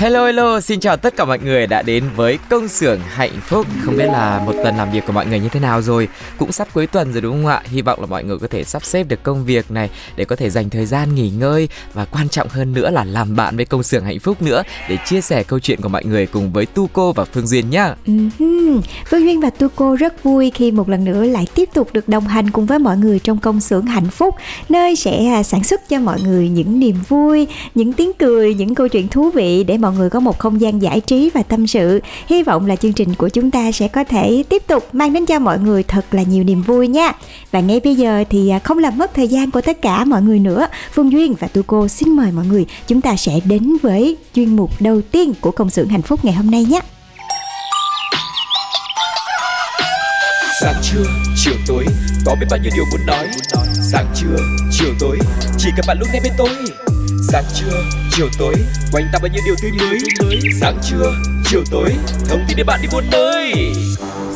Hello hello, xin chào tất cả mọi người đã đến với công xưởng hạnh phúc. Không biết là một tuần làm việc của mọi người như thế nào rồi, cũng sắp cuối tuần rồi đúng không ạ? Hy vọng là mọi người có thể sắp xếp được công việc này để có thể dành thời gian nghỉ ngơi và quan trọng hơn nữa là làm bạn với công xưởng hạnh phúc nữa để chia sẻ câu chuyện của mọi người cùng với Tu cô và Phương Duyên nhá. Ừ Phương Duyên và Tu cô rất vui khi một lần nữa lại tiếp tục được đồng hành cùng với mọi người trong công xưởng hạnh phúc, nơi sẽ à, sản xuất cho mọi người những niềm vui, những tiếng cười, những câu chuyện thú vị để mọi người có một không gian giải trí và tâm sự. Hy vọng là chương trình của chúng ta sẽ có thể tiếp tục mang đến cho mọi người thật là nhiều niềm vui nha. Và ngay bây giờ thì à, không làm mất thời gian của tất cả mọi người nữa, Phương Duyên và Tu cô xin mời mọi người chúng ta sẽ đến với chuyên mục đầu tiên của công xưởng hạnh phúc ngày hôm nay nhé. Sáng trưa, chiều tối, có biết bao nhiêu điều muốn nói. Sáng trưa, chiều tối, chỉ cần bạn lúc nghe bên tôi. Sáng trưa, chiều tối, quanh ta bao nhiêu điều tươi mới. Sáng trưa, chiều tối, thông tin để bạn đi buôn nơi.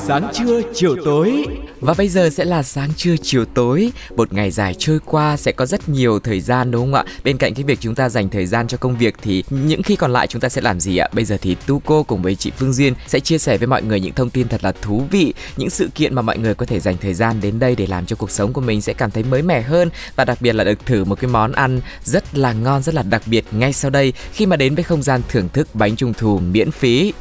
Sáng trưa, chiều tối. Và bây giờ sẽ là sáng trưa chiều tối. Một ngày dài trôi qua sẽ có rất nhiều thời gian đúng không ạ? Bên cạnh cái việc chúng ta dành thời gian cho công việc Thì những khi còn lại chúng ta sẽ làm gì ạ? Bây giờ thì Tu Cô cùng với chị Phương Duyên Sẽ chia sẻ với mọi người những thông tin thật là thú vị Những sự kiện mà mọi người có thể dành thời gian đến đây Để làm cho cuộc sống của mình sẽ cảm thấy mới mẻ hơn. Và đặc biệt là được thử một cái món ăn rất là ngon, rất là đặc biệt ngay sau đây Khi mà đến với không gian thưởng thức bánh trung thu miễn phí.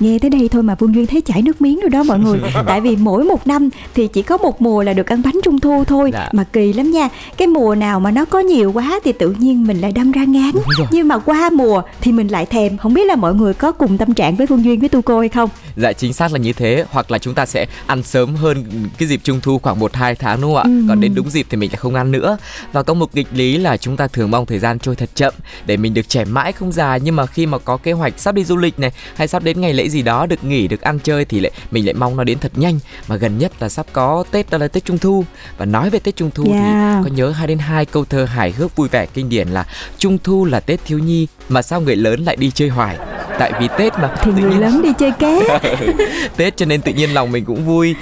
Nghe tới đây thôi mà Phương Duyên thấy chảy nước miếng rồi đó mọi người. Tại vì mỗi một năm thì chỉ có một mùa là được ăn bánh trung thu thôi Dạ. Mà kỳ lắm nha. Cái mùa nào mà nó có nhiều quá thì tự nhiên mình lại đâm ra ngán. Nhưng mà qua mùa thì mình lại thèm. Không biết là mọi người có cùng tâm trạng với Phương Duyên với Tu Cô hay không? Dạ chính xác là như thế. Hoặc là chúng ta sẽ ăn sớm hơn cái dịp trung thu khoảng 1-2 tháng đúng không ạ? Ừ. Còn đến đúng dịp thì mình lại không ăn nữa. Và có một nghịch lý là chúng ta thường mong thời gian trôi thật chậm Để mình được trẻ mãi không già. Nhưng mà khi mà có kế hoạch sắp đi du lịch này Hay sắp đến ngày lễ gì đó được nghỉ được ăn chơi Thì lại mình lại mong nó đến thật nhanh. Mà gần nhất là sắp có Tết đó là Tết Trung Thu. Và nói về Tết Trung Thu Dạ. thì có nhớ hai đến hai câu thơ hài hước vui vẻ kinh điển là Trung Thu là Tết thiếu nhi Mà sao người lớn lại đi chơi hoài? Tại vì Tết mà Thì tự người nhiên lớn đi chơi ké. Tết cho nên tự nhiên lòng mình cũng vui.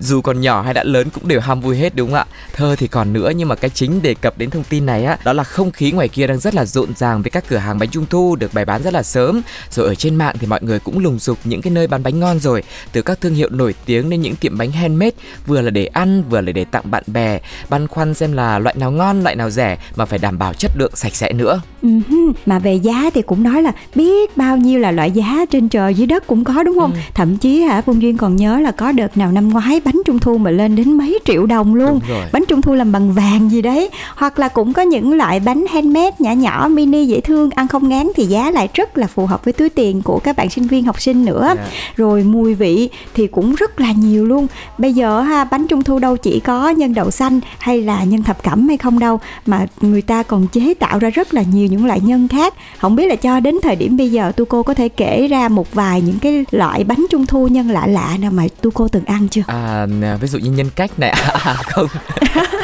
Dù còn nhỏ hay đã lớn cũng đều ham vui hết đúng không ạ? Thơ thì còn nữa nhưng mà cái chính đề cập đến thông tin này á Đó là không khí ngoài kia đang rất là rộn ràng với các cửa hàng bánh trung thu được bày bán rất là sớm. Rồi ở trên mạng thì mọi người cũng lùng sục những cái nơi bán bánh ngon rồi Từ các thương hiệu nổi tiếng đến những tiệm bánh handmade Vừa là để ăn vừa là để tặng bạn bè Băn khoăn xem là loại nào ngon loại nào rẻ mà phải đảm bảo chất lượng sạch sẽ nữa Ừm, Mà về giá thì cũng nói là biết bao nhiêu là loại giá trên trời dưới đất cũng có đúng không? Thậm chí hả Phương Duyên còn nhớ là có đợt nào năm ngoái bánh trung thu mà lên đến mấy triệu đồng luôn. Bánh trung thu làm bằng vàng gì đấy. Hoặc là cũng có những loại bánh handmade nhỏ nhỏ mini dễ thương ăn không ngán thì giá lại rất là phù hợp với túi tiền của các bạn sinh viên học sinh nữa. Dạ. Rồi mùi vị thì cũng rất là nhiều luôn. Bây giờ ha bánh trung thu đâu chỉ có nhân đậu xanh hay là nhân thập cẩm hay không đâu mà người ta còn chế tạo ra rất là nhiều những loại nhân khác. Không biết là cho đến thời điểm bây giờ tu cô có thể kể ra một vài những cái loại bánh trung thu nhân lạ lạ nào mà tu cô từng ăn chưa? À ví dụ như nhân cách này à, không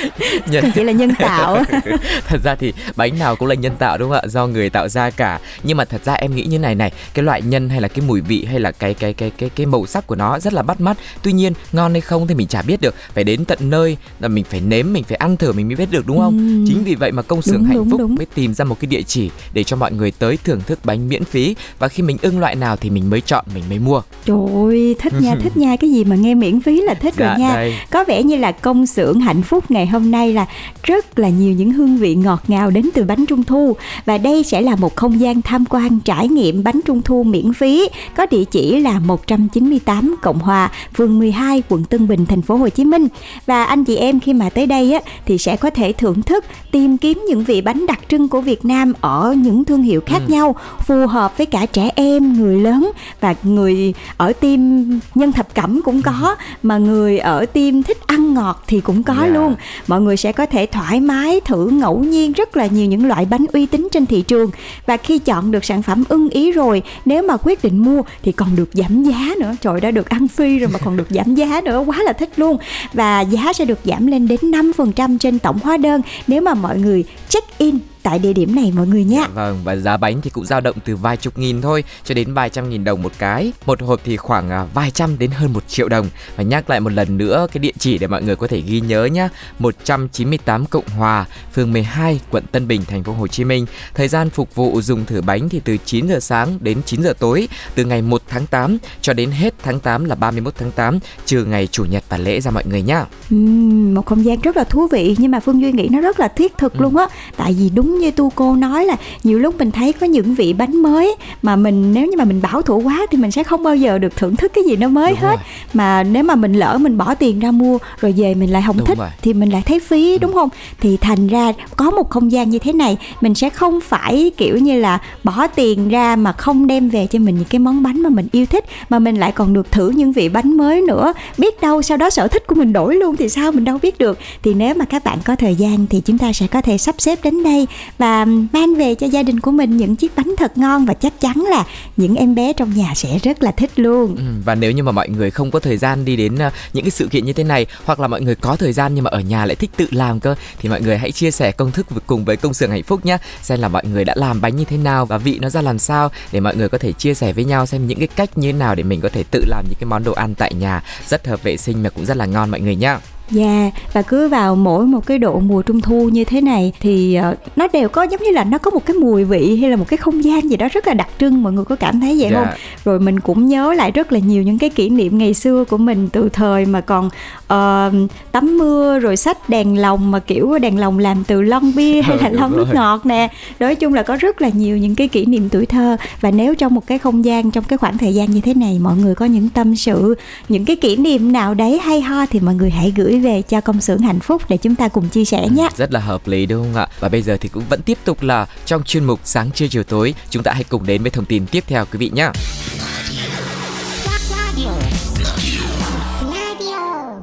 nhân Chỉ là nhân tạo. thật ra thì bánh nào cũng là nhân tạo đúng không ạ do người tạo ra cả nhưng mà thật ra em nghĩ như này này cái loại nhân hay là cái mùi vị hay là cái cái cái cái cái màu sắc của nó rất là bắt mắt tuy nhiên ngon hay không thì mình chả biết được phải đến tận nơi là mình phải nếm mình phải ăn thử mình mới biết được đúng không Ừm. chính vì vậy mà công xưởng hạnh đúng, phúc đúng. mới tìm ra một cái địa chỉ để cho mọi người tới thưởng thức bánh miễn phí và khi mình ưng loại nào thì mình mới chọn mình mới mua Trời ơi, thích nha, thích nha, cái gì mà nghe miễn phí là thích Dạ, rồi nha. đây. Có vẻ như là công xưởng hạnh phúc ngày ngày hôm nay là rất là nhiều những hương vị ngọt ngào đến từ bánh trung thu và đây sẽ là một không gian tham quan trải nghiệm bánh trung thu miễn phí có địa chỉ là 198 Cộng Hòa, phường 12, quận Tân Bình, thành phố Hồ Chí Minh. Và anh chị em khi mà tới đây á thì sẽ có thể thưởng thức tìm kiếm những vị bánh đặc trưng của Việt Nam ở những thương hiệu khác ừ. nhau phù hợp với cả trẻ em, người lớn và người ở team nhân thập cẩm cũng có mà người ở team thích ăn ngọt thì cũng có yeah. Dạ. luôn. Mọi người sẽ có thể thoải mái thử ngẫu nhiên rất là nhiều những loại bánh uy tín trên thị trường. Và khi chọn được sản phẩm ưng ý rồi, nếu mà quyết định mua thì còn được giảm giá nữa. Trời đã được ăn phi rồi mà còn được giảm giá nữa. Quá là thích luôn. Và giá sẽ được giảm lên đến 5% trên tổng hóa đơn nếu mà mọi người check in tại địa điểm này mọi người nhé. Dạ vâng và giá bánh thì cũng dao động từ vài chục nghìn thôi cho đến vài trăm nghìn đồng một cái. Một hộp thì khoảng à, vài trăm đến hơn một triệu đồng. Và nhắc lại một lần nữa cái địa chỉ để mọi người có thể ghi nhớ nhé. 198 Cộng Hòa, phường 12, quận Tân Bình, thành phố Hồ Chí Minh. Thời gian phục vụ dùng thử bánh thì từ 9 giờ sáng đến 9 giờ tối, từ ngày 1 tháng 8 cho đến hết tháng 8 là 31 tháng 8, trừ ngày chủ nhật và lễ ra mọi người nhá. Uhm, một không gian rất là thú vị nhưng mà Phương Duy nghĩ nó rất là thiết thực ừ. luôn á. Tại vì đúng như tu cô nói là nhiều lúc mình thấy có những vị bánh mới mà mình nếu như mà mình bảo thủ quá thì mình sẽ không bao giờ được thưởng thức cái gì nó mới đúng hết rồi. mà nếu mà mình lỡ mình bỏ tiền ra mua rồi về mình lại không đúng thích rồi. thì mình lại thấy phí ừ. đúng không thì thành ra có một không gian như thế này mình sẽ không phải kiểu như là bỏ tiền ra mà không đem về cho mình những cái món bánh mà mình yêu thích mà mình lại còn được thử những vị bánh mới nữa biết đâu sau đó sở thích của mình đổi luôn thì sao mình đâu biết được thì nếu mà các bạn có thời gian thì chúng ta sẽ có thể sắp xếp đến đây và mang về cho gia đình của mình những chiếc bánh thật ngon và chắc chắn là những em bé trong nhà sẽ rất là thích luôn. Ừ, và nếu như mà mọi người không có thời gian đi đến ờ, những cái sự kiện như thế này hoặc là mọi người có thời gian nhưng mà ở nhà lại thích tự làm cơ thì mọi người hãy chia sẻ công thức cùng với công xưởng hạnh phúc nhé xem là mọi người đã làm bánh như thế nào và vị nó ra làm sao để mọi người có thể chia sẻ với nhau xem những cái cách như thế nào để mình có thể tự làm những cái món đồ ăn tại nhà rất hợp vệ sinh mà cũng rất là ngon mọi người nhé. Dạ yeah, và cứ vào mỗi một cái độ mùa trung thu như thế này thì uh, nó đều có giống như là nó có một cái mùi vị hay là một cái không gian gì đó rất là đặc trưng mọi người có cảm thấy vậy yeah. không? Rồi mình cũng nhớ lại rất là nhiều những cái kỷ niệm ngày xưa của mình từ thời mà còn uh, tắm mưa rồi sách đèn lồng mà kiểu đèn lồng làm từ lon bia hay là lon nước ngọt nè. Nói chung là có rất là nhiều những cái kỷ niệm tuổi thơ và nếu trong một cái không gian trong cái khoảng thời gian như thế này mọi người có những tâm sự những cái kỷ niệm nào đấy hay ho thì mọi người hãy gửi gửi về cho công xưởng hạnh phúc để chúng ta cùng chia sẻ nhé. rất là hợp lý đúng không ạ? Và bây giờ thì cũng vẫn tiếp tục là trong chuyên mục sáng trưa chiều tối, chúng ta hãy cùng đến với thông tin tiếp theo quý vị nhé.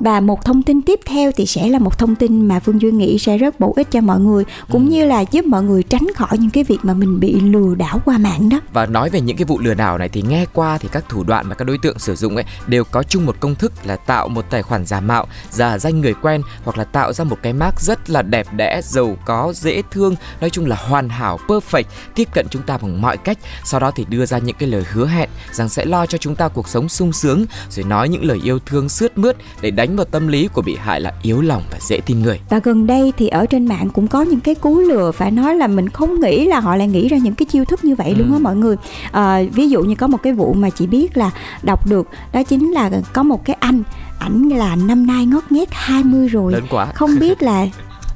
Và một thông tin tiếp theo thì sẽ là một thông tin mà phương duy nghĩ sẽ rất bổ ích cho mọi người cũng ừ. như là giúp mọi người tránh khỏi những cái việc mà mình bị lừa đảo qua mạng đó và nói về những cái vụ lừa đảo này thì nghe qua thì các thủ đoạn mà các đối tượng sử dụng ấy đều có chung một công thức là tạo một tài khoản giả mạo giả danh người quen hoặc là tạo ra một cái mác rất là đẹp đẽ giàu có dễ thương nói chung là hoàn hảo perfect tiếp cận chúng ta bằng mọi cách sau đó thì đưa ra những cái lời hứa hẹn rằng sẽ lo cho chúng ta cuộc sống sung sướng rồi nói những lời yêu thương sướt mướt để đánh đánh vào tâm lý của bị hại là yếu lòng và dễ tin người. Và gần đây thì ở trên mạng cũng có những cái cú lừa phải nói là mình không nghĩ là họ lại nghĩ ra những cái chiêu thức như vậy ừ. luôn á mọi người. À, ví dụ như có một cái vụ mà chị biết là đọc được đó chính là có một cái anh ảnh là năm nay ngót nghét 20 rồi. Lớn quá. Không biết là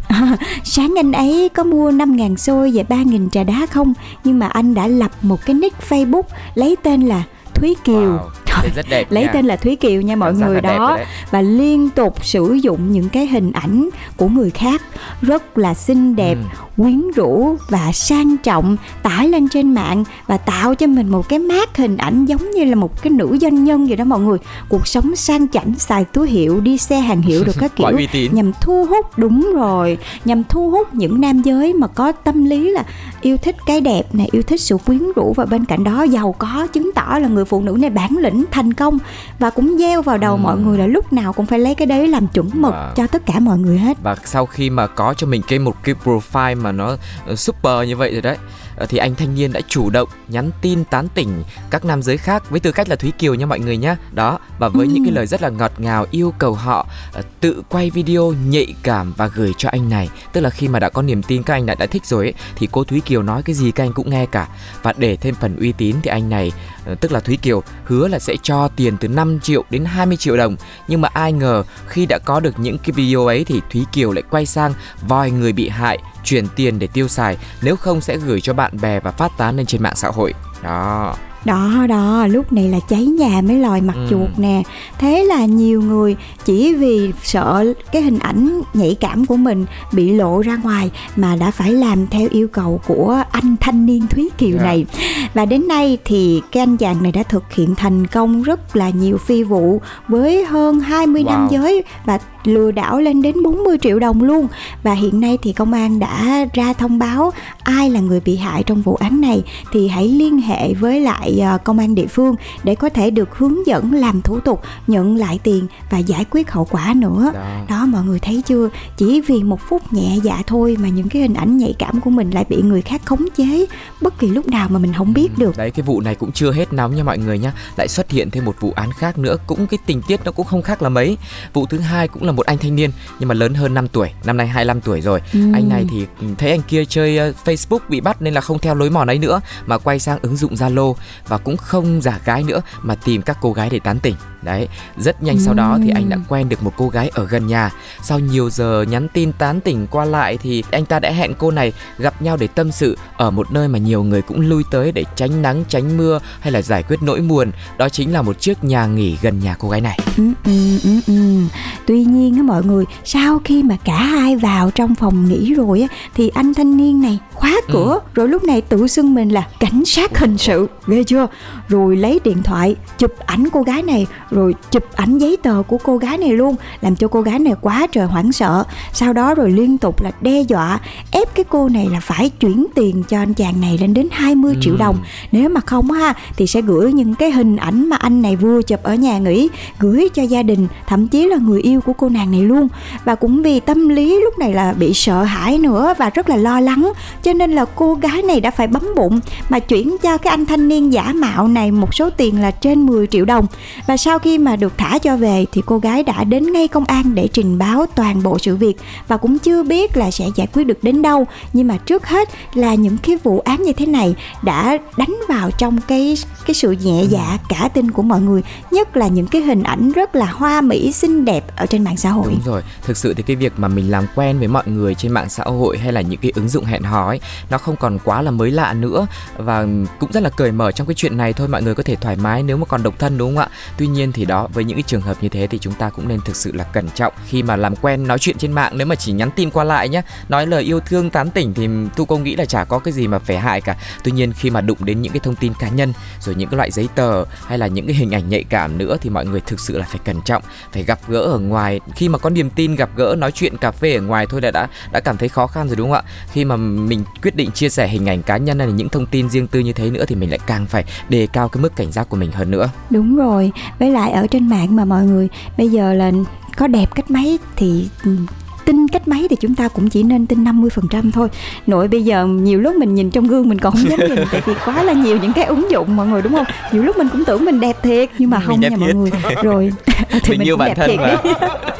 sáng anh ấy có mua 5.000 xôi và 3.000 trà đá không Nhưng mà anh đã lập một cái nick Facebook lấy tên là Thúy Kiều wow Trời, rất đẹp lấy nha. tên là Thúy Kiều nha mọi người đó. và liên tục sử dụng những cái hình ảnh của người khác. Rất là xinh đẹp ừ. quyến rũ và sang trọng tải lên trên mạng và tạo cho mình một cái mát hình ảnh giống như là một cái nữ doanh nhân vậy đó mọi người. Cuộc sống sang chảnh xài túi hiệu đi xe hàng hiệu được các kiểu nhằm thu hút đúng rồi nhằm thu hút những nam giới mà có tâm lý là yêu thích cái đẹp này yêu thích sự quyến rũ. Và bên cạnh đó giàu có chứng tỏ là người phụ nữ này bản lĩnh thành công và cũng gieo vào đầu ừ. mọi người là lúc nào cũng phải lấy cái đấy làm chuẩn mực và... cho tất cả mọi người hết và sau khi mà có cho mình cái một cái profile mà nó ờ, super như vậy rồi đấy thì anh thanh niên đã chủ động nhắn tin tán tỉnh các nam giới khác với tư cách là Thúy Kiều nha mọi người nhé đó và với ừ. những cái ừ. lời rất là ngọt ngào yêu cầu họ uh, tự quay video nhạy cảm và gửi cho anh này tức là khi mà đã có niềm tin các anh đã đã thích rồi ấy, thì cô Thúy Kiều nói cái gì các anh cũng nghe cả và để thêm phần uy tín thì anh này uh, tức là Thúy Kiều hứa là sẽ cho tiền từ 5 triệu đến 20 triệu đồng nhưng mà ai ngờ khi đã có được những cái video ấy thì Thúy Kiều lại quay sang voi người bị hại chuyển tiền để tiêu xài nếu không sẽ gửi cho bạn bè và phát tán lên trên mạng xã hội đó đó đó lúc này là cháy nhà mới lòi mặt Ừ. chuột nè thế là nhiều người chỉ vì sợ cái hình ảnh nhạy cảm của mình bị lộ ra ngoài mà đã phải làm theo yêu cầu của anh thanh niên thúy kiều Dạ. này và đến nay thì cái anh chàng này đã thực hiện thành công rất là nhiều phi vụ với hơn 20 nam Wow. giới và lừa đảo lên đến 40 triệu đồng luôn. Và hiện nay thì công an đã ra thông báo ai là người bị hại trong vụ án này thì hãy liên hệ với lại ờ, công an địa phương để có thể được hướng dẫn làm thủ tục nhận lại tiền và giải quyết hậu quả nữa. Đó. đó mọi người thấy chưa? Chỉ vì một phút nhẹ dạ thôi mà những cái hình ảnh nhạy cảm của mình lại bị người khác khống chế. Bất kỳ lúc nào mà mình không biết được. Đấy cái vụ này cũng chưa hết nóng nha mọi người nhá. Lại xuất hiện thêm một vụ án khác nữa Cũng cái tình tiết nó cũng không khác là mấy. Vụ thứ hai cũng là một anh thanh niên Nhưng mà lớn hơn 5 tuổi Năm nay 25 tuổi rồi Ừ. Anh này thì thấy anh kia chơi ờ, Facebook bị bắt Nên là không theo lối mòn ấy nữa Mà quay sang ứng dụng Zalo Và cũng không giả gái nữa Mà tìm các cô gái để tán tỉnh Đấy Rất nhanh sau đó thì anh đã quen được một cô gái ở gần nhà. Sau nhiều giờ nhắn tin tán tỉnh qua lại Thì anh ta đã hẹn cô này gặp nhau để tâm sự Ở một nơi mà nhiều người cũng lui tới để tránh nắng tránh mưa Hay là giải quyết nỗi buồn. Đó chính là một chiếc nhà nghỉ gần nhà cô gái này. Ừ, ừ, ừ, ừ. Tuy nhiên á mọi người sau khi mà cả hai vào trong phòng nghỉ rồi á thì anh thanh niên này khóa cửa. Rồi lúc này tự xưng mình là cảnh sát hình sự. Ghê chưa? Rồi lấy điện thoại chụp ảnh cô gái này. Rồi chụp ảnh giấy tờ của cô gái này luôn làm cho cô gái này quá trời hoảng sợ. Sau đó rồi liên tục là đe dọa ép cái cô này là phải chuyển tiền cho anh chàng này lên đến 20 triệu Ừ. đồng. Nếu mà không ha thì sẽ gửi những cái hình ảnh mà anh này vừa chụp ở nhà nghỉ gửi cho gia đình thậm chí là người yêu của cô nàng này luôn. Và cũng vì tâm lý lúc này là bị sợ hãi nữa và rất là lo lắng cho nên là cô gái này đã phải bấm bụng mà chuyển cho cái anh thanh niên giả mạo này một số tiền là trên 10 triệu đồng. Và sau khi mà được thả cho về thì cô gái đã đến ngay công an để trình báo toàn bộ sự việc và cũng chưa biết là sẽ giải quyết được đến đâu. Nhưng mà trước hết là những cái vụ án như thế này đã đánh vào trong cái cái sự nhẹ dạ cả tin của mọi người nhất là những cái hình ảnh rất là hoa mỹ xinh đẹp ở trên mạng xã hội. Đúng rồi, thực sự thì cái việc mà mình làm quen với mọi người trên mạng xã hội hay là những cái ứng dụng hẹn hò ấy nó không còn quá là mới lạ nữa và cũng rất là cởi mở trong cái chuyện này thôi mọi người có thể thoải mái nếu mà còn độc thân đúng không ạ? Tuy nhiên thì đó với những cái trường hợp như thế thì chúng ta cũng nên thực sự là cẩn trọng khi mà làm quen nói chuyện trên mạng nếu mà chỉ nhắn tin qua lại nhé, nói lời yêu thương tán tỉnh thì tu cô nghĩ là chả có cái gì mà phải hại cả. Tuy nhiên khi mà đụng đến những cái thông tin cá nhân rồi những cái loại giấy tờ hay là những cái hình ảnh nhạy cảm nữa thì mọi người thực sự là phải cẩn trọng, phải gặp gỡ ở ngoài khi mà có niềm tin gặp gỡ nói chuyện cà phê ở ngoài thôi đã đã đã cảm thấy khó khăn rồi đúng không ạ khi mà mình quyết định chia sẻ hình ảnh cá nhân hay là những thông tin riêng tư như thế nữa thì mình lại càng phải đề cao cái mức cảnh giác của mình hơn nữa. Đúng rồi, với lại ở trên mạng mà mọi người bây giờ là có đẹp cách mấy thì ừ, tin cách mấy thì chúng ta cũng chỉ nên tin 50% thôi. Nội bây giờ nhiều lúc mình nhìn trong gương mình còn không dám nhìn tại vì quá là nhiều những cái ứng dụng mọi người đúng không? Nhiều lúc mình cũng tưởng mình đẹp thiệt nhưng mà Mình không nha mọi người. Rồi thì Mình yêu cũng bản đẹp thiệt mà. đấy.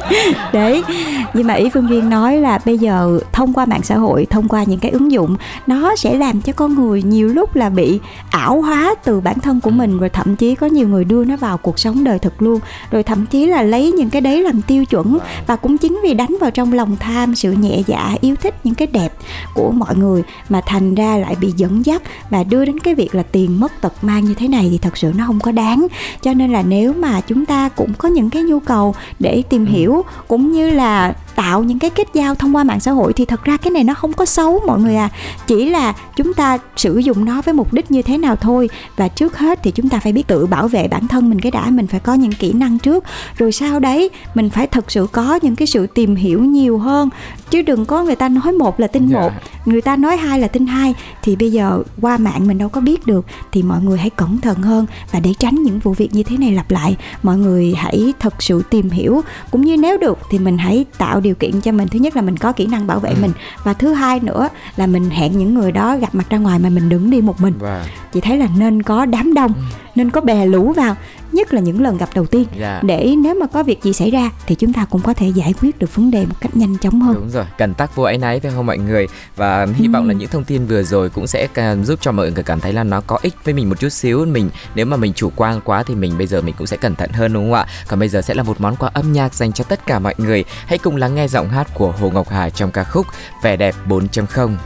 đấy nhưng mà ý phương duyên nói là bây giờ thông qua mạng xã hội thông qua những cái ứng dụng nó sẽ làm cho con người nhiều lúc là bị ảo hóa từ bản thân của mình rồi thậm chí có nhiều người đưa nó vào cuộc sống đời thực luôn. Rồi thậm chí là lấy những cái đấy làm tiêu chuẩn và cũng chính vì đánh vào trong lòng tham sự nhẹ dạ yêu thích những cái đẹp của mọi người mà thành ra lại bị dẫn dắt và đưa đến cái việc là tiền mất tật mang như thế này thì thật sự nó không có đáng. Cho nên là nếu mà chúng ta cũng có những cái nhu cầu để tìm hiểu cũng như là tạo những cái kết giao thông qua mạng xã hội thì thật ra cái này nó không có xấu mọi người à. Chỉ là chúng ta sử dụng nó với mục đích như thế nào thôi. Và trước hết thì chúng ta phải biết tự bảo vệ bản thân mình cái đã mình phải có những kỹ năng trước. Rồi sau đấy mình phải thật sự có những cái sự tìm hiểu nhiều hơn. Chứ đừng có người ta nói một là tin Dạ. một người ta nói hai là tin hai. Thì bây giờ qua mạng mình đâu có biết được. Thì mọi người hãy cẩn thận hơn. Và để tránh những vụ việc như thế này lặp lại mọi người hãy thật sự tìm hiểu. Cũng như nếu được thì mình hãy tạo điều kiện cho mình. Thứ nhất là mình có kỹ năng bảo vệ mình. Và thứ hai nữa là mình hẹn những người đó gặp mặt ra ngoài mà mình đừng đi một mình. Và chị thấy là nên có đám đông nên có bè lũ vào nhất là những lần gặp đầu tiên Dạ. để nếu mà có việc gì xảy ra thì chúng ta cũng có thể giải quyết được vấn đề một cách nhanh chóng hơn Đúng rồi, cần tắc vô áy náy phải không mọi người? Và hy Ừ. vọng là những thông tin vừa rồi cũng sẽ giúp cho mọi người cảm thấy là nó có ích với mình một chút xíu. Mình nếu mà mình chủ quan quá thì mình bây giờ mình cũng sẽ cẩn thận hơn đúng không ạ? Còn bây giờ sẽ là một món quà âm nhạc dành cho tất cả mọi người. Hãy cùng lắng nghe giọng hát của Hồ Ngọc Hà trong ca khúc Vẻ đẹp 4.0.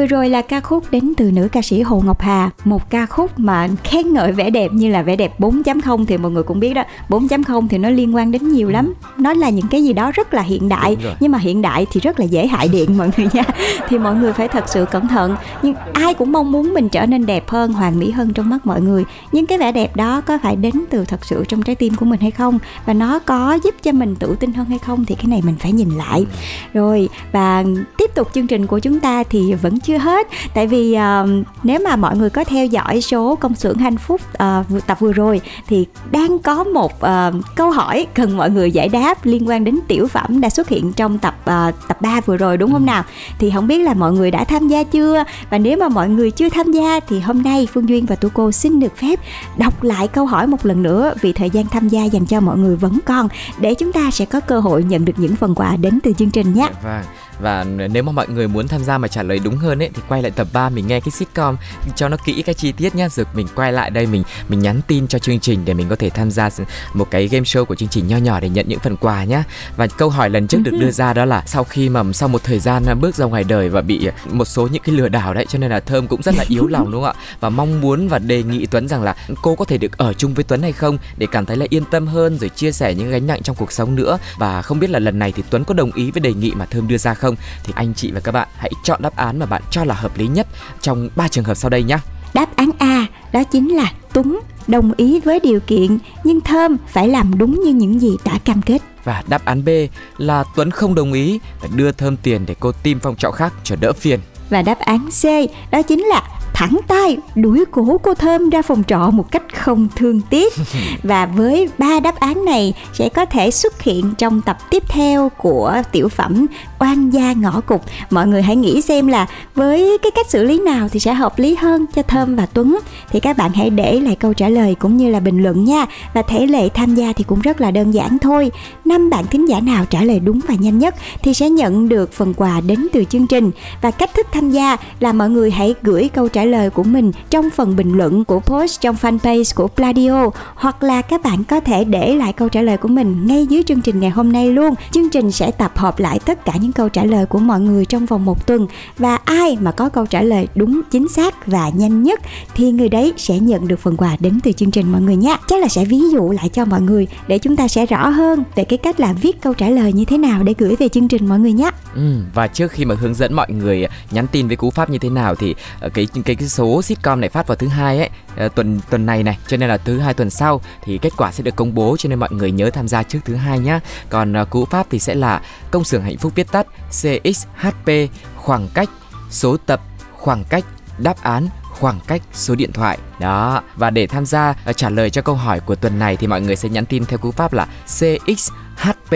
vừa rồi là ca khúc đến từ nữ ca sĩ Hồ Ngọc Hà. Một ca khúc mà khen ngợi vẻ đẹp như là vẻ đẹp 4.0 Thì mọi người cũng biết đó. 4.0 thì nó liên quan đến nhiều lắm. Nó là những cái gì đó rất là hiện đại. Nhưng mà hiện đại thì rất là dễ hại điện mọi người nha. Thì mọi người phải thật sự cẩn thận. Nhưng ai cũng mong muốn mình trở nên đẹp hơn, hoàn mỹ hơn trong mắt mọi người. Nhưng cái vẻ đẹp đó có phải đến từ thật sự trong trái tim của mình hay không? Và nó có giúp cho mình tự tin hơn hay không Thì cái này mình phải nhìn lại. Rồi và tiếp tục chương trình của chúng ta thì vẫn chưa hết. Tại vì ờ, nếu mà mọi người có theo dõi số công xưởng hạnh phúc vừa- tập vừa rồi thì đang có một ờ, câu hỏi cần mọi người giải đáp liên quan đến tiểu phẩm đã xuất hiện trong tập ờ, tập 3 vừa rồi đúng không nào thì không biết là mọi người đã tham gia chưa và nếu mà mọi người chưa tham gia thì hôm nay Phương Duyên và Tu cô xin được phép đọc lại câu hỏi một lần nữa vì thời gian tham gia dành cho mọi người vẫn còn để chúng ta sẽ có cơ hội nhận được những phần quà đến từ chương trình nhé. Dạ vâng. Và nếu mà mọi người muốn tham gia mà trả lời đúng hơn ấy thì quay lại tập 3 mình nghe cái sitcom cho nó kỹ cái chi tiết nhá. Rồi mình quay lại đây mình mình nhắn tin cho chương trình để mình có thể tham gia một cái game show của chương trình nho nhỏ để nhận những phần quà nhá. Và câu hỏi lần trước được đưa ra đó là sau khi mà sau một thời gian bước ra ngoài đời và bị một số những cái lừa đảo đấy cho nên là thơm cũng rất là yếu lòng đúng không ạ? Và mong muốn và đề nghị tuấn rằng là cô có thể được ở chung với tuấn hay không để cảm thấy là yên tâm hơn rồi chia sẻ những gánh nặng trong cuộc sống nữa. Và không biết là lần này thì tuấn có đồng ý với đề nghị mà thơm đưa ra không thì anh chị và các bạn hãy chọn đáp án mà bạn cho là hợp lý nhất trong ba trường hợp sau đây nhé đáp án a đó chính là tuấn đồng ý với điều kiện nhưng thơm phải làm đúng như những gì đã cam kết và đáp án B là Tuấn không đồng ý và đưa Thơm tiền để cô tìm phòng trọ khác cho đỡ phiền. Và đáp án C đó chính là thẳng tay đuổi cổ cô Thơm ra phòng trọ một cách không thương tiếc. Và với ba đáp án này sẽ có thể xuất hiện trong tập tiếp theo của tiểu phẩm Oan gia ngõ cục. Mọi người hãy nghĩ xem là với cái cách xử lý nào thì sẽ hợp lý hơn cho Thơm và Tuấn. Thì các bạn hãy để lại câu trả lời cũng như là bình luận nha. Và thể lệ tham gia thì cũng rất là đơn giản thôi. Năm bạn thính giả nào trả lời đúng và nhanh nhất thì sẽ nhận được phần quà đến từ chương trình. Và cách thức tham gia là mọi người hãy gửi câu trả lời lời của mình trong phần bình luận của post trong fanpage của Pladio hoặc là các bạn có thể để lại câu trả lời của mình ngay dưới chương trình ngày hôm nay luôn. Chương trình sẽ tập hợp lại tất cả những câu trả lời của mọi người trong vòng một tuần và ai mà có câu trả lời đúng chính xác và nhanh nhất thì người đấy sẽ nhận được phần quà đến từ chương trình mọi người nhé. Chắc là sẽ ví dụ lại cho mọi người để chúng ta sẽ rõ hơn về cái cách là viết câu trả lời như thế nào để gửi về chương trình mọi người nhé. Ừ, và trước khi mà hướng dẫn mọi người nhắn tin với cú pháp như thế nào thì ờ, cái cái cái số sitcom này phát vào thứ hai ấy ờ, tuần tuần này này cho nên là thứ hai tuần sau thì kết quả sẽ được công bố cho nên mọi người nhớ tham gia trước thứ hai nhá còn ờ, cú pháp thì sẽ là công xưởng hạnh phúc viết tắt CXHP khoảng cách số tập khoảng cách đáp án khoảng cách số điện thoại đó và để tham gia uh, trả lời cho câu hỏi của tuần này thì mọi người sẽ nhắn tin theo cú pháp là CXHP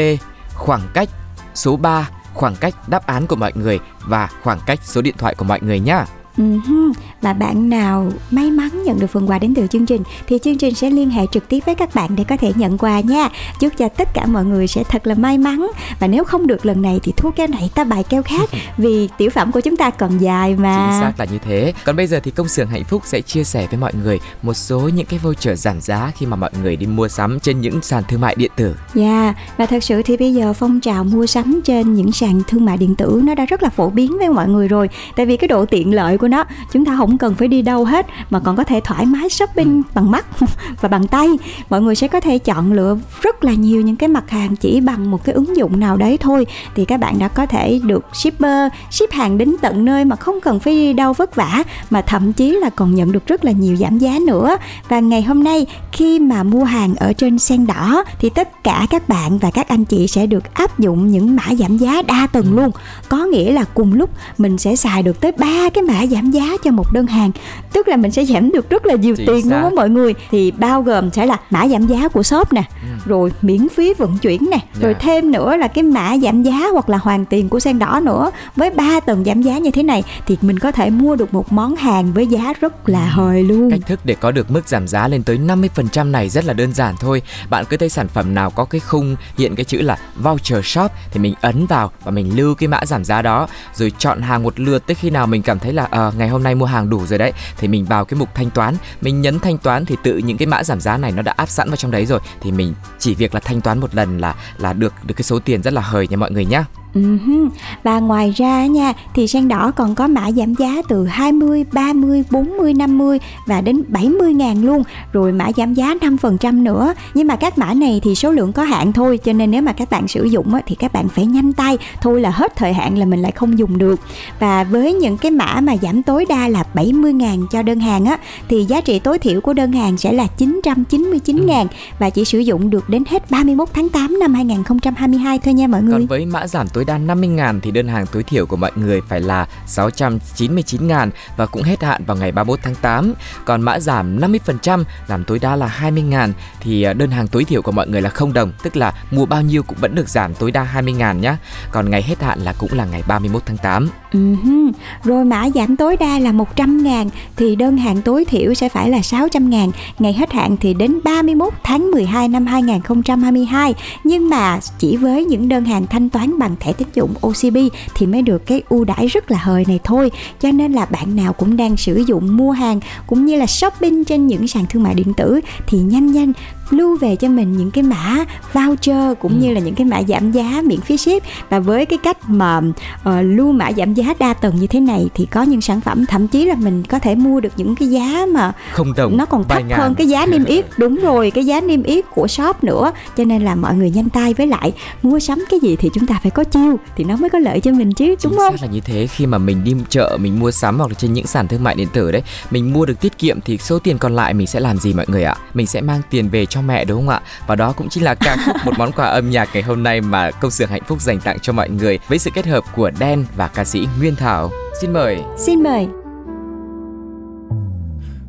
khoảng cách số 3 khoảng cách đáp án của mọi người và khoảng cách số điện thoại của mọi người nhé. Uh-huh. Và bạn nào may mắn nhận được phần quà đến từ chương trình thì chương trình sẽ liên hệ trực tiếp với các bạn để có thể nhận quà nha. Chúc cho tất cả mọi người sẽ thật là may mắn và nếu không được lần này thì thua keo này ta bài keo khác vì tiểu phẩm của chúng ta còn dài mà. Chính xác là như thế. Còn bây giờ thì công xưởng hạnh phúc sẽ chia sẻ với mọi người một số những cái voucher giảm giá khi mà mọi người đi mua sắm trên những sàn thương mại điện tử. Dạ, yeah. và thật sự thì bây giờ phong trào mua sắm trên những sàn thương mại điện tử nó đã rất là phổ biến với mọi người rồi. Tại vì cái độ tiện lợi của nó. Chúng ta không cần phải đi đâu hết mà còn có thể thoải mái shopping bằng mắt và bằng tay. Mọi người sẽ có thể chọn lựa rất là nhiều những cái mặt hàng chỉ bằng một cái ứng dụng nào đấy thôi. Thì các bạn đã có thể được shipper ship hàng đến tận nơi mà không cần phải đi đâu vất vả mà thậm chí là còn nhận được rất là nhiều giảm giá nữa. Và ngày hôm nay khi mà mua hàng ở trên sen đỏ thì tất cả các bạn và các anh chị sẽ được áp dụng những mã giảm giá đa tầng luôn. Có nghĩa là cùng lúc mình sẽ xài được tới ba cái mã giảm giá cho một đơn hàng tức là mình sẽ giảm được rất là nhiều Chính tiền xác. đúng không mọi người thì bao gồm sẽ là mã giảm giá của shop nè Ừ. rồi miễn phí vận chuyển nè rồi Dạ. thêm nữa là cái mã giảm giá hoặc là hoàn tiền của sen đỏ nữa với 3 tầng giảm giá như thế này thì mình có thể mua được một món hàng với giá rất là hời luôn Cách thức để có được mức giảm giá lên tới 50% này rất là đơn giản thôi. Bạn cứ thấy sản phẩm nào có cái khung hiện cái chữ là voucher shop thì mình ấn vào và mình lưu cái mã giảm giá đó rồi chọn hàng một lượt tới khi nào mình cảm thấy là ngày hôm nay mua hàng đủ rồi đấy thì mình vào cái mục thanh toán, mình nhấn thanh toán thì tự những cái mã giảm giá này nó đã áp sẵn vào trong đấy rồi thì mình chỉ việc là thanh toán một lần là là được được cái số tiền rất là hời nha mọi người nhá. Uh-huh. Và ngoài ra nha thì sen đỏ còn có mã giảm giá từ 20, 30, 40, 50 và đến 70 ngàn luôn. Rồi mã giảm giá 5% nữa. Nhưng mà các mã này thì số lượng có hạn thôi Cho nên nếu mà các bạn sử dụng á, thì các bạn phải nhanh tay. Thôi là hết thời hạn là mình lại không dùng được. Và với những cái mã mà giảm tối đa là 70 ngàn cho đơn hàng á Thì giá trị tối thiểu của đơn hàng sẽ là 999 ngàn Và chỉ sử dụng được đến hết 31 tháng 8 năm 2022 thôi nha mọi người. Còn với mã giảm tối tối đa 50.000 thì đơn hàng tối thiểu của mọi người phải là 699.000 và cũng hết hạn vào ngày 31 tháng 8. Còn mã giảm 50%, giảm tối đa là 20.000 thì à, đơn hàng tối thiểu của mọi người là không đồng, tức là mua bao nhiêu cũng vẫn được giảm tối đa 20.000 nhé. Còn ngày hết hạn là cũng là ngày 31 tháng 8. Uh-huh. Ừ rồi mã giảm tối đa là 100 ngàn thì đơn hàng tối thiểu sẽ phải là 600 ngàn Ngày hết hạn thì đến 31 tháng 12 năm 2022 Nhưng mà chỉ với những đơn hàng thanh toán bằng thẻ tín dụng OCB thì mới được cái ưu đãi rất là hời này thôi. Cho nên là bạn nào cũng đang sử dụng, mua hàng, cũng như là shopping trên những sàn thương mại điện tử thì nhanh nhanh lưu về cho mình những cái mã voucher cũng ừ. như là những cái mã giảm giá miễn phí ship và với cái cách mà uh, lưu mã giảm giá đa tầng như thế này thì có những sản phẩm thậm chí là mình có thể mua được những cái giá mà không đồng nó còn thấp hơn cái giá niêm yết đúng rồi cái giá niêm yết của shop nữa cho nên là mọi người nhanh tay với lại mua sắm cái gì thì chúng ta phải có chiêu thì nó mới có lợi cho mình chứ đúng Chính không? là như thế khi mà mình đi chợ mình mua sắm hoặc là trên những sàn thương mại điện tử đấy mình mua được tiết kiệm thì số tiền còn lại mình sẽ làm gì mọi người ạ? Mình sẽ mang tiền về cho mẹ đúng không ạ? Và đó cũng chính là ca khúc một món quà âm nhạc ngày hôm nay mà công xưởng hạnh phúc dành tặng cho mọi người với sự kết hợp của Đen và ca sĩ Nguyên Thảo. Xin mời. Xin mời.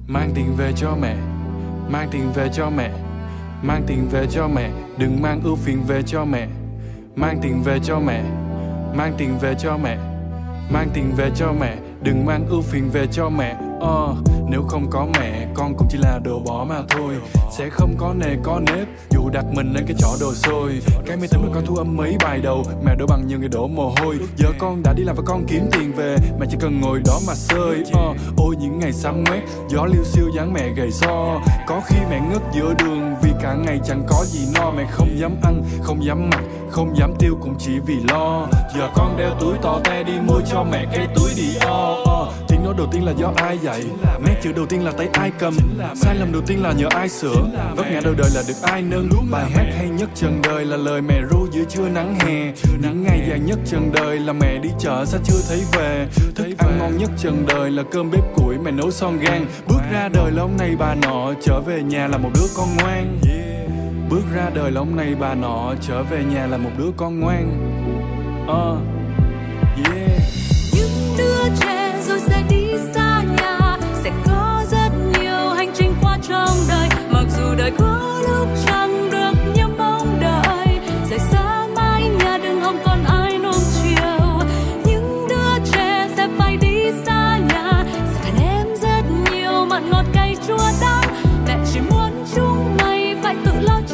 Mang tiền về cho mẹ, mang tiền về cho mẹ, mang tiền về cho mẹ, đừng mang ưu phiền về cho mẹ. Mang tiền về cho mẹ, mang tiền về cho mẹ, mang tiền về cho mẹ, đừng mang ưu phiền về cho mẹ. Uh, nếu không có mẹ con cũng chỉ là đồ bỏ mà thôi. Sẽ không có nề có nếp dù đặt mình lên cái chỏ đồ xôi. Cái máy tính mà con thu âm mấy bài đầu mẹ đổ bằng nhiều người đổ mồ hôi. Giờ con đã đi làm và con kiếm tiền về mẹ chỉ cần ngồi đó mà sơi uh, ờ, ôi những ngày sáng ngoét gió liêu siêu dáng mẹ gầy so có khi mẹ ngất giữa đường vì cả ngày chẳng có gì no. Mẹ không dám ăn không dám mặc không dám tiêu cũng chỉ vì lo. Giờ con đeo túi to te đi mua cho mẹ cái túi đi o uh, nói đầu tiên là do ai dạy? Nét chữ đầu tiên là tay ai cầm? Sai lầm đầu tiên là nhờ ai sửa? Vấp ngã đầu đời là được ai nâng? Bài hát hay nhất trần đời là lời mẹ ru giữa trưa nắng hè. Những ngày dài nhất trần đời là mẹ đi chợ sao chưa thấy về. Thức ăn ngon nhất trần đời là cơm bếp củi mẹ nấu son gan bước ra đời là ông này bà nọ trở về nhà là một đứa con ngoan. Bước ra đời là ông này bà nọ trở về nhà là một đứa con ngoan. Uh, yeah. Những đứa trẻ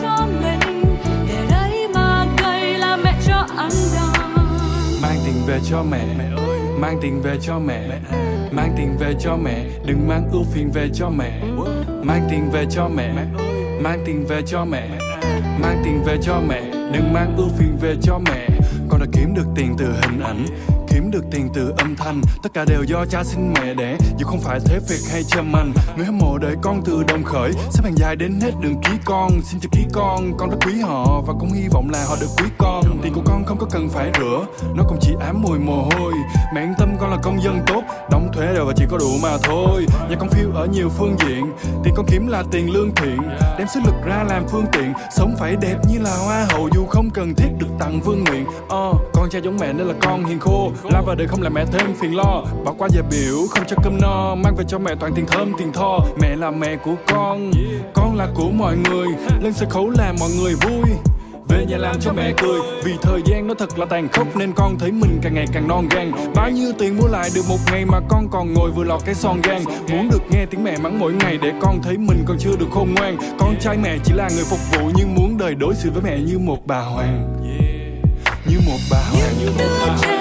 cho mình. Để đấy mà là mẹ cho ăn đòn. Mang về cho mẹ mang tiền về cho mẹ. Mang tiền về cho mẹ, đừng mang ưu phiền về cho mẹ. Mang tiền về cho mẹ, mang tiền về cho mẹ. Mang tiền về cho mẹ, đừng mang ưu phiền về cho mẹ. Con đã kiếm được tiền từ hình ảnh kiếm được tiền từ âm thanh. Tất cả đều do cha sinh mẹ đẻ, dù không phải thế việc hay chăm anh. Người hâm mộ đợi con từ đồng khởi, xếp hàng dài đến hết đường ký con. Xin chào ký con con rất quý họ và cũng hy vọng là họ được quý con. Tiền của con không có cần phải rửa, nó cũng chỉ ám mùi mồ hôi. Mẹ yên tâm, con là công dân tốt, đóng thuế đều và chỉ có đủ mà thôi. Nhà con phiêu ở nhiều phương diện, tiền con kiếm là tiền lương thiện. Đem sức lực ra làm phương tiện, sống phải đẹp như là hoa hậu. Dù không cần thiết được tặng vương miện ờ con cha giống mẹ nên là con hiền khô la vào đời không làm mẹ thêm phiền lo. Bỏ qua giờ biểu, không cho cơm no. Mang về cho mẹ toàn tiền thơm, tiền tho. Mẹ là mẹ của con con là của mọi người. Lên sân khấu làm mọi người vui. Về nhà làm cho mẹ cười. Vì thời gian nó thật là tàn khốc, nên con thấy mình càng ngày càng non gan. Bao nhiêu tiền mua lại được một ngày mà con còn ngồi vừa lọt cái son gan muốn được nghe tiếng mẹ mắng mỗi ngày để con thấy mình còn chưa được khôn ngoan. Con trai mẹ chỉ là người phục vụ, nhưng muốn đời đối xử với mẹ như một bà hoàng. Như một bà hoàng. Như một bà hoàng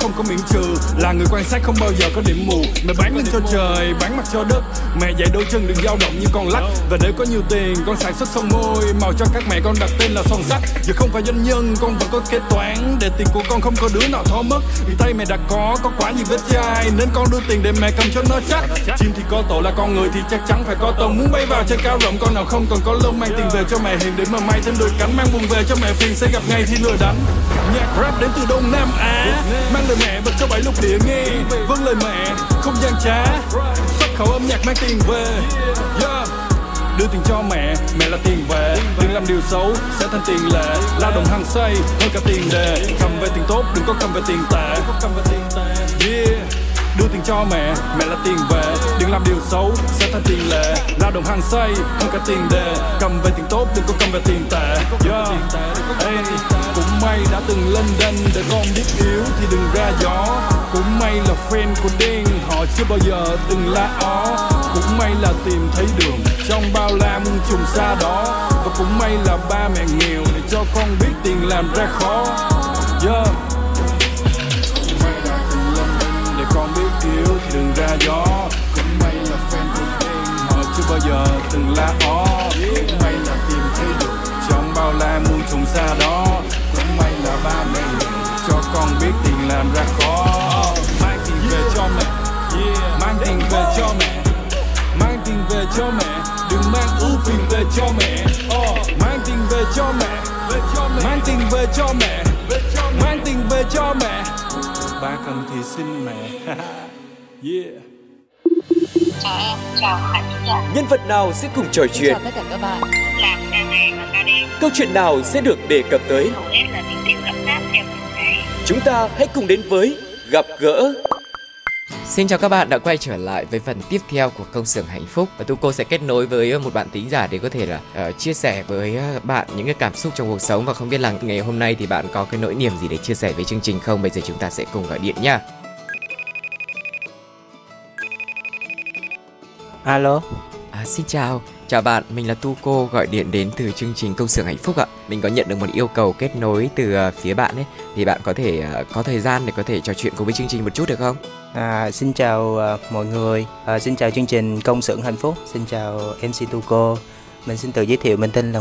không có miễn trừ. Là người quan sát không bao giờ có điểm mù. Mẹ bán lên cho trời, bán mặt cho đất. Mẹ dạy đôi chân đừng dao động như con lắc. Và để có nhiều tiền, con sản xuất son môi. Màu cho các mẹ con đặt tên là son sắt giờ không phải doanh nhân, con vẫn có kế toán. Để tiền của con không có đứa nào thó mất. Vì tay mẹ đã có có quá nhiều vết chai. Nên con đưa tiền để mẹ cầm cho nó chắc. Chim thì có tổ là con người thì chắc chắn phải có tông muốn bay vào trên cao rộng, con nào không còn có lông. Mang tiền về cho mẹ hiền để mà may thêm đôi cánh. Mang buồn về cho mẹ phiền, sẽ gặp ngày thì lừa đánh. Nhạc rap đến từ đông nam á. Mang lời mẹ bật cho bảy lục địa nghe. Vâng lời mẹ, không gian trá. Xuất khẩu âm nhạc mang tiền về. Yeah. Đưa tiền cho mẹ mẹ là tiền về. Đừng làm điều xấu, sẽ thành tiền lệ. Lao động hăng say, hơn cả tiền đề. Cầm về tiền tốt, đừng có cầm về tiền tệ. Yeah đưa tiền cho mẹ mẹ là tiền về đừng làm điều xấu, sẽ thành tiền lệ. Lao động hàng say hơn cả tiền đề. Cầm về tiền tốt, đừng có cầm về tiền tệ. Yeah. hey cũng may đã từng lên đên để con biết yếu thì đừng ra gió. Cũng may là fan của đen, họ chưa bao giờ từng la ó. Cũng may là tìm thấy đường trong bao la muôn trùng xa đó. Và cũng may là ba mẹ nghèo để cho con biết tiền làm ra khó. Yeah. Ra gió. Cũng may là fan của em, họ chưa bao giờ từng la ó. Cũng may là tìm thấy được trong bao la muôn trùng xa đó. Cũng may là ba mẹ cho con biết tiền làm ra khó. Mang tiền về cho mẹ mang tiền về cho mẹ. Mang tiền về cho mẹ, đừng mang ưu phiền về cho mẹ. Mang tiền về cho mẹ, mang tiền về cho mẹ. Mang tiền về cho mẹ. Ba cần thì xin mẹ. yeah. Chào em chào khán giả Nhân vật nào sẽ cùng trò chuyện? chào tất cả các bạn. Làm ca ngày và ca đêm. Câu chuyện nào sẽ được đề cập tới? hầu hết là tình tiết ấm áp theo từng ngày. Chúng ta hãy cùng đến với Gặp gỡ. Xin chào các bạn đã quay trở lại với phần tiếp theo của công xưởng hạnh phúc. Và Tuco sẽ kết nối với một bạn thính giả để có thể là ờ, chia sẻ với ờ, bạn những cái cảm xúc trong cuộc sống. Và không biết là ngày hôm nay thì bạn có cái nỗi niềm gì để chia sẻ với chương trình không? Bây giờ chúng ta sẽ cùng gọi điện nha Alo, à, Xin chào. Chào bạn mình là Tuco gọi điện đến từ chương trình công xưởng hạnh phúc ạ. Mình có nhận được một yêu cầu kết nối từ ờ, phía bạn ấy. Thì bạn có thể ờ, có thời gian để có thể trò chuyện cùng với chương trình một chút được không? À, xin chào à, mọi người, à, xin chào chương trình Công xưởng hạnh phúc, xin chào MC Tuco. Mình xin tự giới thiệu mình tên là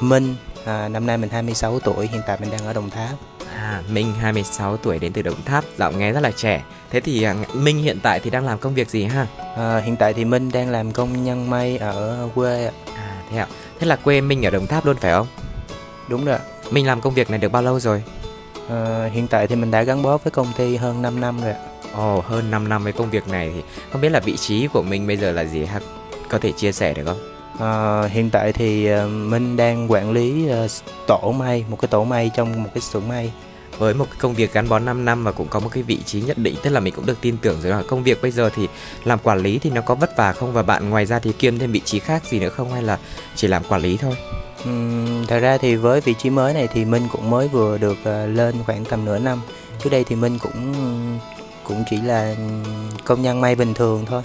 Minh, à, năm nay mình 26 tuổi, hiện tại mình đang ở Đồng Tháp. À, Minh 26 tuổi đến từ Đồng Tháp, giọng nghe rất là trẻ. Thế thì à, Minh hiện tại thì đang làm công việc gì ha? À, hiện tại thì Minh đang làm công nhân may ở quê. À, thế ạ. Thế là quê Minh ở Đồng Tháp luôn phải không? Đúng rồi. Minh làm công việc này được bao lâu rồi? À, hiện tại thì mình đã gắn bó với công ty hơn 5 năm rồi. ạ. Ồ, hơn 5 năm với công việc này thì không biết là vị trí của Minh bây giờ là gì ha? Có thể chia sẻ được không? À, hiện tại thì à, Minh đang quản lý à, tổ may, một cái tổ may trong một cái xưởng may. Với một cái công việc gắn bó 5 năm và cũng có một cái vị trí nhất định Tức là mình cũng được tin tưởng rồi là công việc bây giờ thì làm quản lý thì nó có vất vả không Và bạn ngoài ra thì kiêm thêm vị trí khác gì nữa không Hay là chỉ làm quản lý thôi Ừm, thật ra thì với vị trí mới này thì Minh cũng mới vừa được lên khoảng tầm nửa năm. Trước đây thì Minh cũng cũng chỉ là công nhân may bình thường thôi.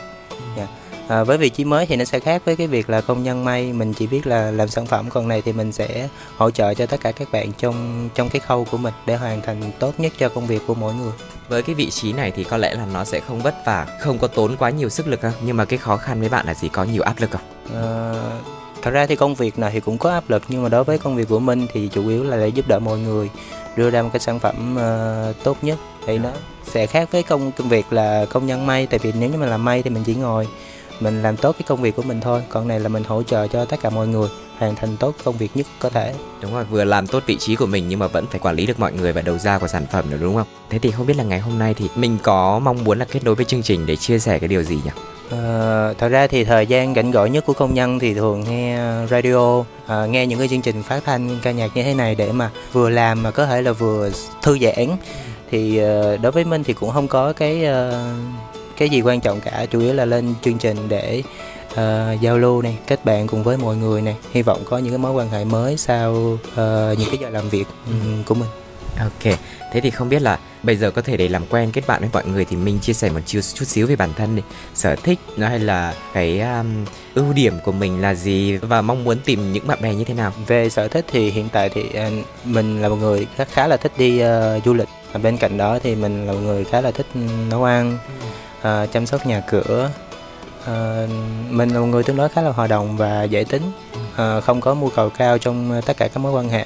Dạ. À, với vị trí mới thì nó sẽ khác với cái việc là công nhân may. Mình chỉ biết là làm sản phẩm còn này thì mình sẽ hỗ trợ cho tất cả các bạn trong trong cái khâu của mình để hoàn thành tốt nhất cho công việc của mỗi người. Với cái vị trí này thì có lẽ là nó sẽ không vất vả Không có tốn quá nhiều sức lực ha Nhưng mà cái khó khăn với bạn là gì? Có nhiều áp lực không? À, thật ra thì công việc nào thì cũng có áp lực nhưng mà đối với công việc của mình thì chủ yếu là để giúp đỡ mọi người đưa ra một cái sản phẩm ờ, tốt nhất. Thì nó sẽ khác với công công việc là công nhân may. Tại vì nếu như mình làm may thì mình chỉ ngồi mình làm tốt cái công việc của mình thôi còn này là mình hỗ trợ cho tất cả mọi người hoàn thành tốt công việc nhất có thể Đúng rồi, vừa làm tốt vị trí của mình nhưng mà vẫn phải quản lý được mọi người và đầu ra của sản phẩm nữa đúng không? Thế thì không biết là ngày hôm nay thì mình có mong muốn là kết nối với chương trình để chia sẻ cái điều gì nhỉ? Ờ, thật ra thì thời gian rảnh rỗi nhất của công nhân thì thường nghe radio, ờ, nghe những cái chương trình phát thanh ca nhạc như thế này để mà vừa làm mà có thể là vừa thư giãn. Thì ờ, đối với mình thì cũng không có cái ờ, cái gì quan trọng cả, chủ yếu là lên chương trình để ờ, giao lưu này, kết bạn cùng với mọi người này. Hy vọng có những cái mối quan hệ mới sau ờ, những cái giờ làm việc ừm, của mình. Ok, thế thì không biết là bây giờ có thể để làm quen kết bạn với mọi người thì mình chia sẻ một chút, chút xíu về bản thân đi. Sở thích nó hay là cái um, ưu điểm của mình là gì và mong muốn tìm những bạn bè như thế nào? Về sở thích thì hiện tại thì à, mình là một người khá, khá là thích đi uh, du lịch. Và bên cạnh đó thì mình là một người khá là thích nấu ăn, uh, chăm sóc nhà cửa. Uh, Mình là một người tương đối khá là hòa đồng và dễ tính. Uh, Không có mưu cầu cao trong tất cả các mối quan hệ.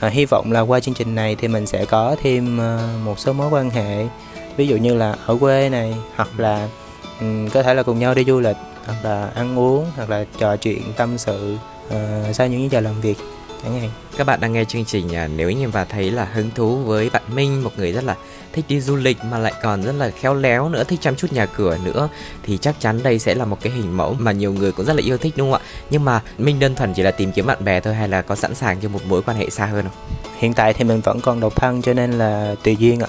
À, hy vọng là qua chương trình này thì mình sẽ có thêm uh, một số mối quan hệ. Ví dụ như là ở quê này hoặc là um, có thể là cùng nhau đi du lịch hoặc là ăn uống hoặc là trò chuyện tâm sự uh, sau những giờ làm việc. Anh hạn các bạn đang nghe chương trình à, nếu như và thấy là hứng thú với bạn Minh một người rất là thích đi du lịch mà lại còn rất là khéo léo nữa thích chăm chút nhà cửa nữa. Thì chắc chắn đây sẽ là một cái hình mẫu mà nhiều người cũng rất là yêu thích đúng không ạ? Nhưng mà Minh đơn thuần chỉ là tìm kiếm bạn bè thôi hay là có sẵn sàng cho một mối quan hệ xa hơn không? Hiện tại thì mình vẫn còn độc thân cho nên là tùy duyên ạ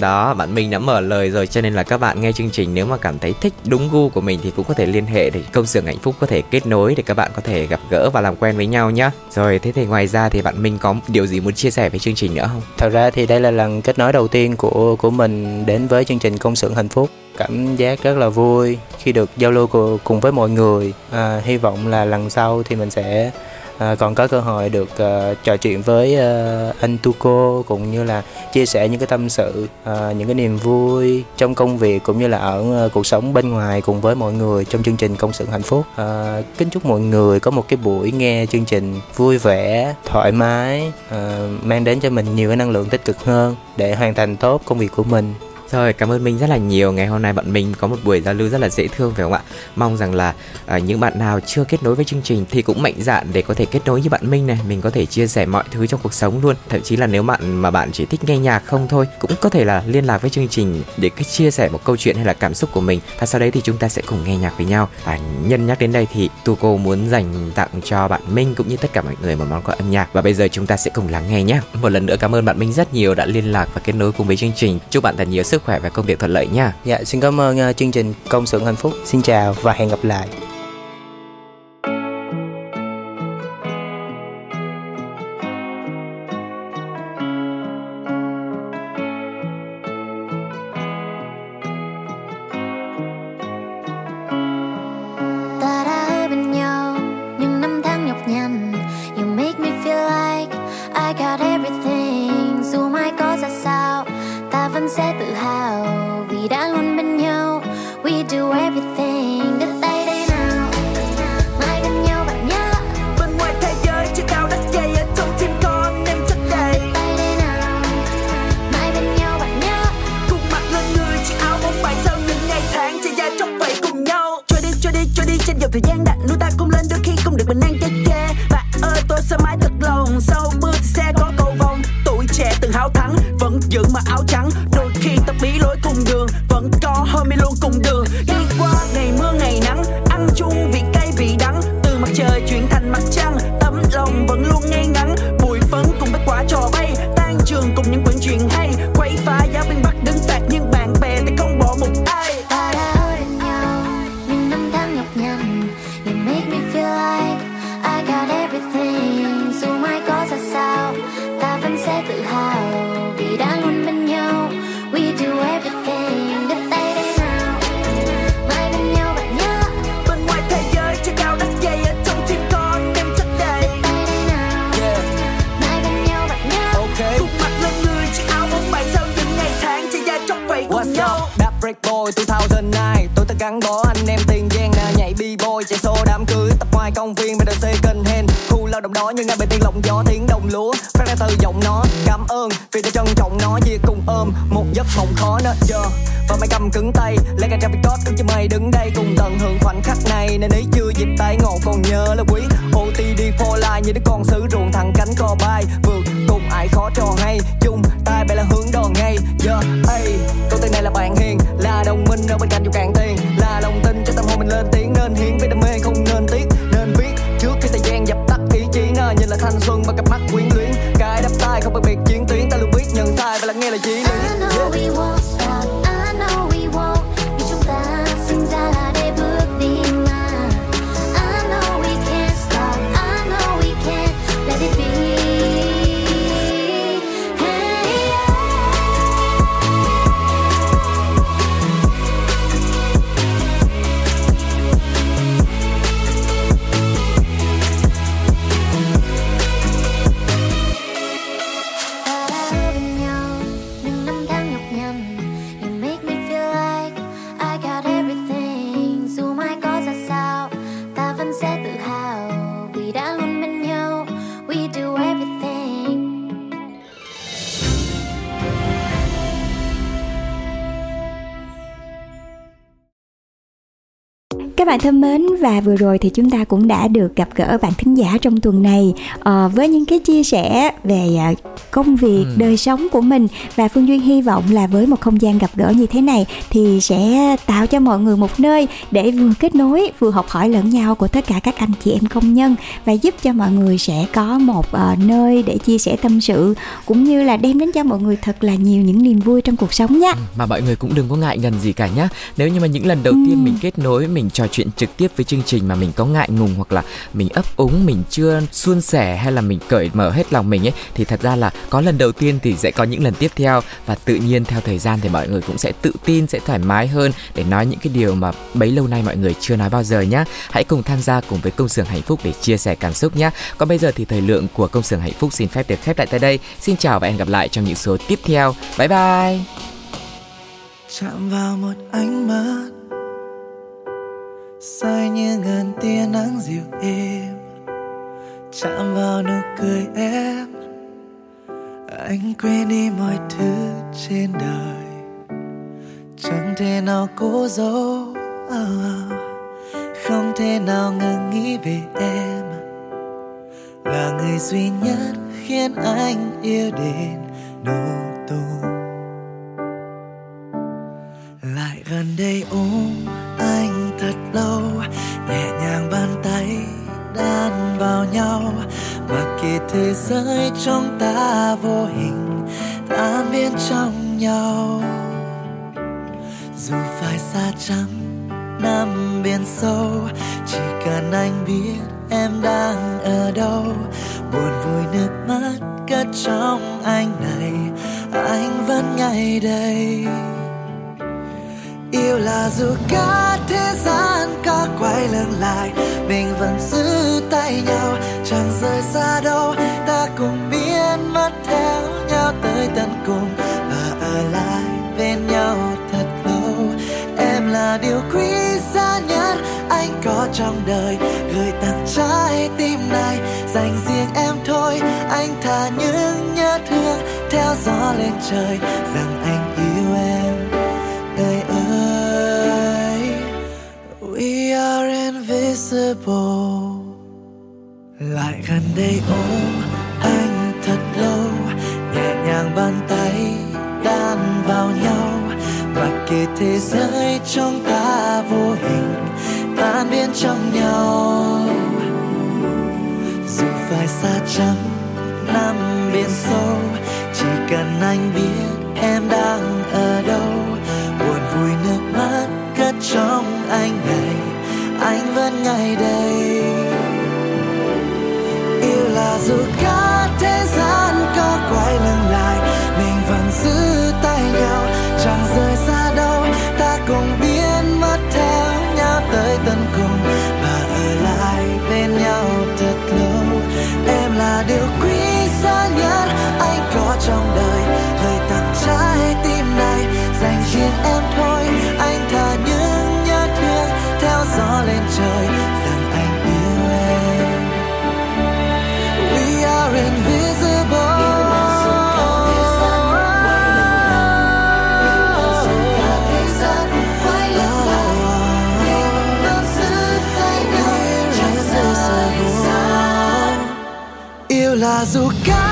đó bạn mình đã mở lời rồi cho nên là các bạn nghe chương trình nếu mà cảm thấy thích đúng gu của mình thì cũng có thể liên hệ để công xưởng hạnh phúc có thể kết nối để các bạn có thể gặp gỡ và làm quen với nhau nhá. Rồi thế thì ngoài ra thì bạn mình có điều gì muốn chia sẻ với chương trình nữa không? Thật ra thì đây là lần kết nối đầu tiên của của mình đến với chương trình công xưởng hạnh phúc. Cảm giác rất là vui khi được giao lưu cùng với mọi người. À, hy vọng là lần sau thì mình sẽ à, còn có cơ hội được à, trò chuyện với à, anh Tuco cũng như là chia sẻ những cái tâm sự à, những cái niềm vui trong công việc cũng như là ở à, cuộc sống bên ngoài cùng với mọi người trong chương trình công sự hạnh phúc. À, kính chúc mọi người có một cái buổi nghe chương trình vui vẻ thoải mái à, mang đến cho mình nhiều cái năng lượng tích cực hơn để hoàn thành tốt công việc của mình rồi, cảm ơn Minh rất là nhiều. Ngày hôm nay bạn Minh có một buổi giao lưu rất là dễ thương phải không ạ? Mong rằng là uh, những bạn nào chưa kết nối với chương trình thì cũng mạnh dạn để có thể kết nối với bạn Minh này. Mình có thể chia sẻ mọi thứ trong cuộc sống luôn. Thậm chí là nếu bạn mà bạn chỉ thích nghe nhạc không thôi, cũng có thể là liên lạc với chương trình để chia sẻ một câu chuyện hay là cảm xúc của mình. Và sau đấy thì chúng ta sẽ cùng nghe nhạc với nhau. Và nhân nhắc đến đây thì Tuco muốn dành tặng cho bạn Minh cũng như tất cả mọi người một món quà âm nhạc. Và bây giờ chúng ta sẽ cùng lắng nghe nhé. Một lần nữa cảm ơn bạn Minh rất nhiều đã liên lạc và kết nối cùng với chương trình. Chúc bạn thật nhiều sức sức khỏe và công việc thuận lợi nha. Dạ, xin cảm ơn uh, chương trình Công xưởng hạnh phúc. Xin chào và hẹn gặp lại. nhau Đáp break boy 2009 Tôi ta gắn bó anh em tiền giang nè Nhảy b-boy chạy xô đám cưới Tập ngoài công viên bên đời second hand Khu lao động đó như ngay bên tiên lộng gió tiếng đồng lúa Phát ra từ giọng nó. Cảm ơn vì đã trân trọng nó Chia cùng ôm một giấc mộng khó nữa yeah. Và mày cầm cứng tay Lấy cả traffic code đứng cho mày đứng đây Cùng tận hưởng khoảnh khắc này. Nên ý chưa dịp tay ngộ còn nhớ là quý OTD for life như đứa con sứ ruộng thẳng cánh cò bay. Vượt cùng ai khó trò hay Chung tay bay là hướng đòn ngay. Yeah, hey là bạn hiền. Là đồng minh ở bên cạnh dù cạn tiền. Là lòng tin cho tâm hồn mình lên tiếng. Nên hiến với đam mê không nên tiếc. Nên viết trước khi thời gian dập tắt ý chí nó nhìn là thanh xuân bằng cặp mắt quyến luyến. Cái đắp tay không phân biệt chiến tuyến. Ta luôn biết nhận sai và lắng nghe là gì Các bạn thân mến và vừa rồi thì chúng ta cũng đã được gặp gỡ bạn thính giả trong tuần này uh, với những cái chia sẻ về uh, công việc, ừ. đời sống của mình và Phương Duyên hy vọng là với một không gian gặp gỡ như thế này thì sẽ tạo cho mọi người một nơi để vừa kết nối vừa học hỏi lẫn nhau của tất cả các anh chị em công nhân và giúp cho mọi người sẽ có một uh, nơi để chia sẻ tâm sự cũng như là đem đến cho mọi người thật là nhiều những niềm vui trong cuộc sống nhé. Ừ, mà mọi người cũng đừng có ngại ngần gì cả nhá. Nếu như mà những lần đầu ừ. tiên mình kết nối mình trò chuyện trực tiếp với chương trình mà mình có ngại ngùng hoặc là mình ấp úng, mình chưa suôn sẻ hay là mình cởi mở hết lòng mình ấy, thì thật ra là có lần đầu tiên thì sẽ có những lần tiếp theo. Và tự nhiên theo thời gian thì mọi người cũng sẽ tự tin, sẽ thoải mái hơn để nói những cái điều mà bấy lâu nay mọi người chưa nói bao giờ nhé hãy cùng tham gia cùng với công xưởng hạnh phúc để chia sẻ cảm xúc nhé còn bây giờ thì thời lượng của công xưởng hạnh phúc xin phép được khép lại tại đây. Xin chào và hẹn gặp lại trong những số tiếp theo. Bye bye! Chạm vào một ánh mắt say như ngàn tia nắng dịu êm, chạm vào nụ cười em. Anh quên đi mọi thứ trên đời, chẳng thể nào cố giấu. À, không thể nào ngừng nghĩ về em. Là người duy nhất khiến anh yêu đến nổ tung lại gần đây ôm giới trong ta vô hình tan biến trong nhau. Dù phải xa trăm năm biển sâu, chỉ cần anh biết em đang ở đâu. Buồn vui nước mắt cất trong anh này, anh vẫn ngay đây. Yêu là dù cả thế gian có quay lưng lại, mình vẫn giữ tay nhau, chẳng rời xa đâu dắt theo nhau tới tận cùng và ở lại bên nhau thật lâu. Em là điều quý giá nhất anh có trong đời. Gửi tặng trái tim này, dành riêng em thôi. Anh thả những nhớ thương theo gió lên trời, rằng anh yêu em. Đời ơi, we are invisible. Lại gần đây ôm hàng bàn tay đan vào nhau và kể thế giới trong ta vô hình tan biến trong nhau. Dù phải xa trăm năm biển sâu, chỉ cần anh biết em đang ở đâu. Buồn vui nước mắt cất trong anh này anh vẫn ngày đây yêu là